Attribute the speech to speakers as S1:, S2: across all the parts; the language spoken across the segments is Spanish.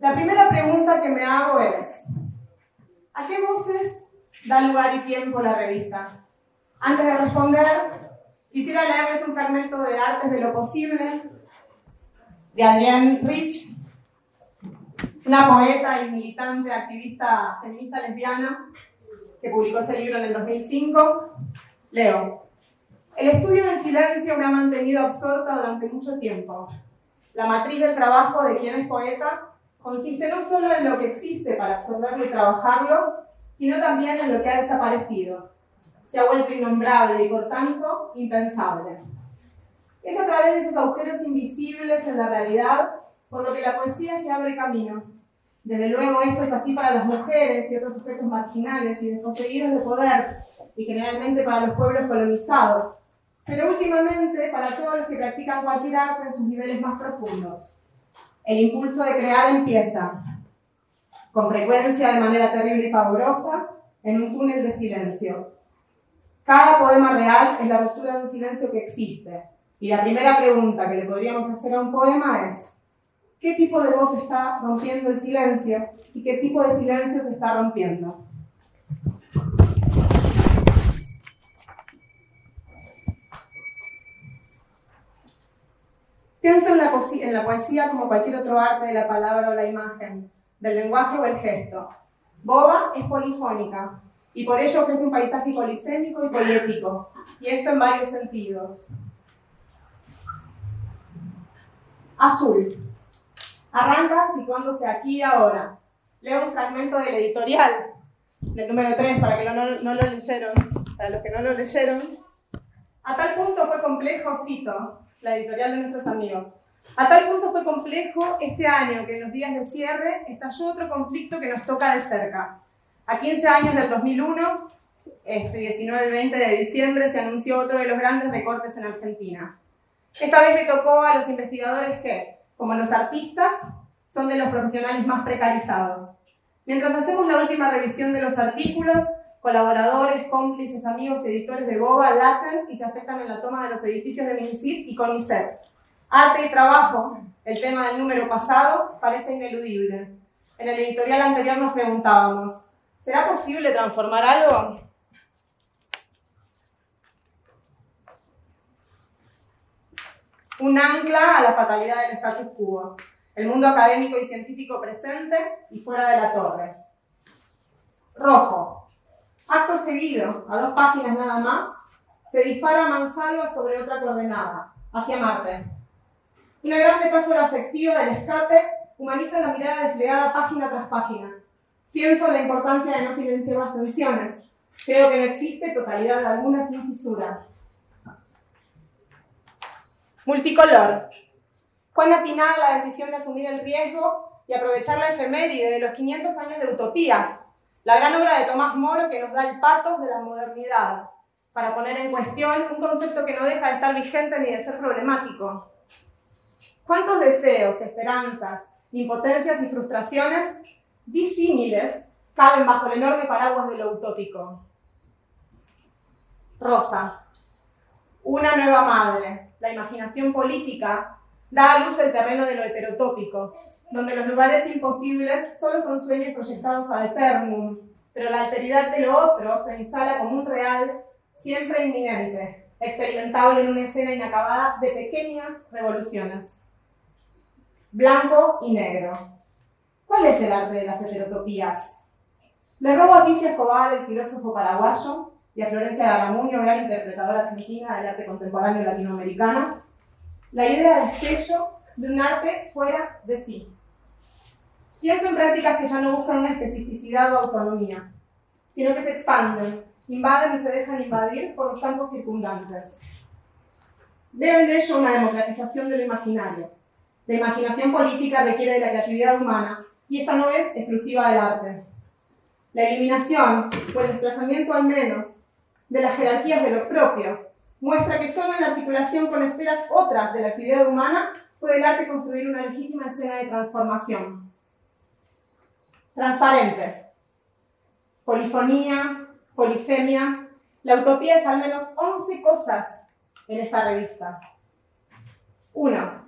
S1: La primera pregunta que me hago es, ¿a qué voces da lugar y tiempo la revista? Antes de responder, quisiera leerles un fragmento de Artes de lo Posible de Adrienne Rich, una poeta y militante activista feminista lesbiana que publicó ese libro en el 2005. Leo. El estudio del silencio me ha mantenido absorta durante mucho tiempo. La matriz del trabajo de quien es poeta consiste no solo en lo que existe para absorberlo y trabajarlo, sino también en lo que ha desaparecido. Se ha vuelto innombrable y por tanto impensable. Es a través de esos agujeros invisibles en la realidad por lo que la poesía se abre camino. Desde luego esto es así para las mujeres y otros sujetos marginales y desposeídos de poder, y generalmente para los pueblos colonizados, pero últimamente para todos los que practican cualquier arte en sus niveles más profundos. El impulso de crear empieza, con frecuencia de manera terrible y pavorosa, en un túnel de silencio. Cada poema real es la ruptura de un silencio que existe. Y la primera pregunta que le podríamos hacer a un poema es, ¿qué tipo de voz está rompiendo el silencio y qué tipo de silencio se está rompiendo? Pienso en la, en la, poesía como cualquier otro arte de la palabra o la imagen, del lenguaje o el gesto. Boba es polifónica y por ello ofrece un paisaje polisémico y poético, y esto en varios sentidos. Azul. Arranca situándose aquí y ahora. Leo un fragmento del editorial, del número 3, para que no, no lo leyeron, para los que no lo leyeron. A tal punto fue complejo, cito, la editorial de nuestros amigos. A tal punto fue complejo este año que en los días de cierre estalló otro conflicto que nos toca de cerca. A 15 años del 2001, este 19 y 20 de diciembre, se anunció otro de los grandes recortes en Argentina. Esta vez le tocó a los investigadores que, como los artistas, son de los profesionales más precarizados. Mientras hacemos la última revisión de los artículos, Colaboradores, cómplices, amigos, editores de Boba laten y se afectan en la toma de los edificios de MINCIT y CONICET. Arte y trabajo, el tema del número pasado, parece ineludible. En el editorial anterior nos preguntábamos, ¿será posible transformar algo? Un ancla a la fatalidad del status quo, el mundo académico y científico presente y fuera de la torre. Rojo, Acto seguido, a dos páginas nada más, se dispara mansalva sobre otra coordenada, hacia Marte. Una gran metáfora afectiva del escape humaniza la mirada desplegada página tras página. Pienso en la importancia de no silenciar las tensiones. Creo que no existe totalidad alguna sin fisura. Multicolor. Cuán atinada la decisión de asumir el riesgo y aprovechar la efeméride de los 500 años de utopía la gran obra de Tomás Moro que nos da el patos de la modernidad, para poner en cuestión un concepto que no deja de estar vigente ni de ser problemático. ¿Cuántos deseos, esperanzas, impotencias y frustraciones disímiles caben bajo el enorme paraguas de lo utópico? Rosa, una nueva madre, la imaginación política da a luz el terreno de lo heterotópico, donde los lugares imposibles solo son sueños proyectados a eternum, pero la alteridad de lo otro se instala como un real siempre inminente, experimentable en una escena inacabada de pequeñas revoluciones. Blanco y negro. ¿Cuál es el arte de las heterotopías? Le robo a Ticio Escobar, el filósofo paraguayo, y a Florencia Garramuño, gran interpretadora argentina del arte contemporáneo latinoamericano, la idea de destello de un arte fuera de sí. Pienso en prácticas que ya no buscan una especificidad o autonomía, sino que se expanden, invaden y se dejan invadir por los campos circundantes. Veo en ello una democratización de lo imaginario. La imaginación política requiere de la creatividad humana y esta no es exclusiva del arte. La eliminación, o el desplazamiento al menos, de las jerarquías de lo propio, muestra que solo en la articulación con esferas otras de la actividad humana puede el arte construir una legítima escena de transformación. Transparente. Polifonía, polisemia. La utopía es al menos 11 cosas en esta revista. Uno,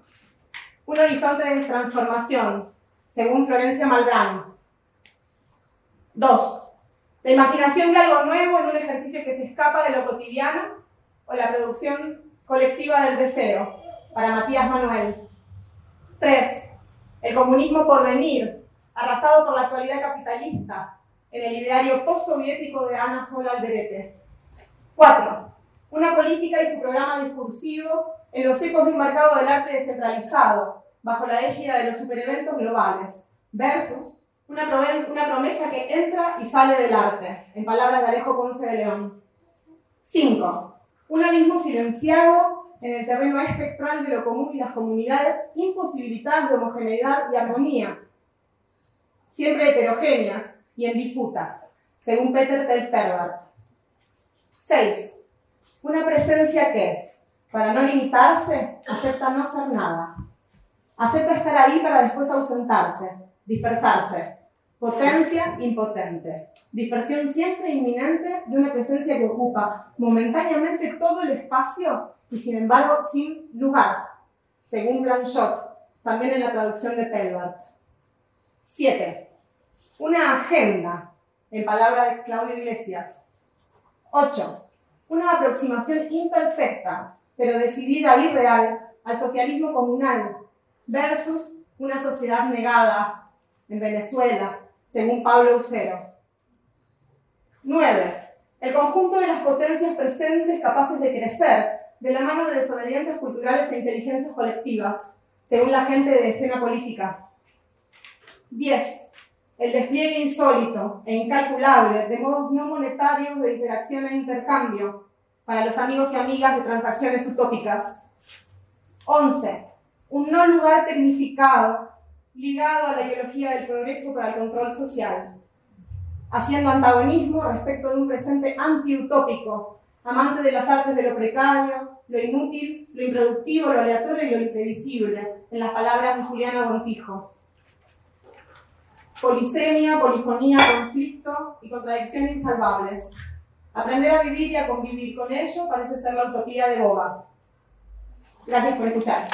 S1: un horizonte de transformación, según Florencia Malbrán. 2. La imaginación de algo nuevo en un ejercicio que se escapa de lo cotidiano o la producción colectiva del deseo, para Matías Manuel. 3. El comunismo por venir, arrasado por la actualidad capitalista, en el ideario postsoviético de Ana Sola Alderete. 4. Una política y su programa discursivo en los ecos de un mercado del arte descentralizado, bajo la égida de los supereventos globales, versus una promesa que entra y sale del arte, en palabras de Alejo Ponce de León. 5. Un abismo silenciado en el terreno espectral de lo común y las comunidades imposibilitadas de homogeneidad y armonía, siempre heterogéneas y en disputa, según Peter Telpervert. 6. Una presencia que, para no limitarse, acepta no ser nada. Acepta estar ahí para después ausentarse, dispersarse. Potencia impotente. Dispersión siempre inminente de una presencia que ocupa momentáneamente todo el espacio y sin embargo sin lugar, según Blanchot, también en la traducción de Pelbart. 7. Una agenda, en palabras de Claudio Iglesias. 8. Una aproximación imperfecta, pero decidida y real, al socialismo comunal versus una sociedad negada en Venezuela, según Pablo Ucero. 9. El conjunto de las potencias presentes capaces de crecer de la mano de desobediencias culturales e inteligencias colectivas, según la gente de escena política. 10. El despliegue insólito e incalculable de modos no monetarios de interacción e intercambio para los amigos y amigas de transacciones utópicas. 11. Un no lugar tecnificado ligado a la ideología del progreso para el control social, haciendo antagonismo respecto de un presente antiutópico, amante de las artes de lo precario, lo inútil, lo improductivo, lo aleatorio y lo imprevisible, en las palabras de Juliana Montijo. Polisemia, polifonía, conflicto y contradicciones insalvables. Aprender a vivir y a convivir con ello parece ser la utopía de Boba. Gracias por escuchar.